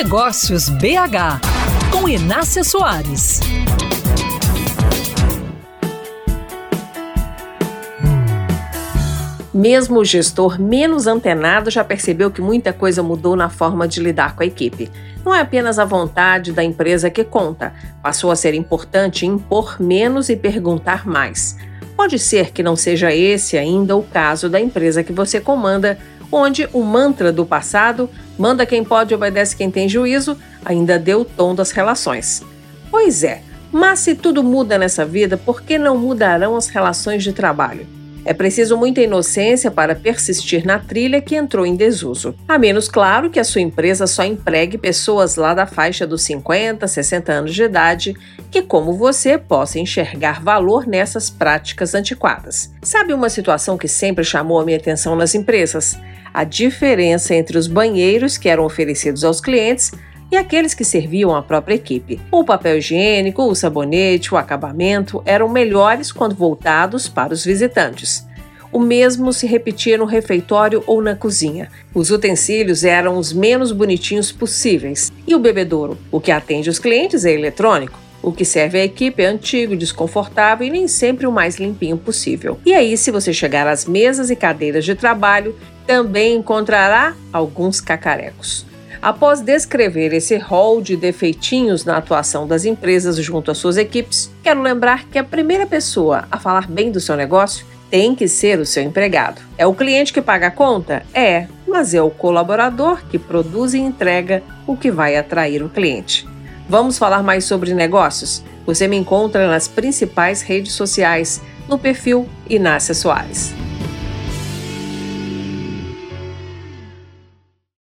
Negócios BH, com Inácia Soares. Mesmo o gestor menos antenado já percebeu que muita coisa mudou na forma de lidar com a equipe. Não é apenas a vontade da empresa que conta, passou a ser importante impor menos e perguntar mais. Pode ser que não seja esse ainda o caso da empresa que você comanda, onde o mantra do passado, manda quem pode, obedece quem tem juízo, ainda deu o tom das relações. Pois é, mas se tudo muda nessa vida, por que não mudarão as relações de trabalho? É preciso muita inocência para persistir na trilha que entrou em desuso. A menos claro que a sua empresa só empregue pessoas lá da faixa dos 50, 60 anos de idade, que, como você, possa enxergar valor nessas práticas antiquadas. Sabe uma situação que sempre chamou a minha atenção nas empresas? a diferença entre os banheiros que eram oferecidos aos clientes e aqueles que serviam à própria equipe. O papel higiênico, o sabonete, o acabamento eram melhores quando voltados para os visitantes. O mesmo se repetia no refeitório ou na cozinha. Os utensílios eram os menos bonitinhos possíveis. E o bebedouro? O que atende os clientes é eletrônico. O que serve à equipe é antigo, desconfortável e nem sempre o mais limpinho possível. E aí, se você chegar às mesas e cadeiras de trabalho, também encontrará alguns cacarecos. Após descrever esse rol de defeitinhos na atuação das empresas junto às suas equipes, quero lembrar que a primeira pessoa a falar bem do seu negócio tem que ser o seu empregado. É o cliente que paga a conta? É, mas é o colaborador que produz e entrega o que vai atrair o cliente. Vamos falar mais sobre negócios? Você me encontra nas principais redes sociais, no perfil Inácia Soares.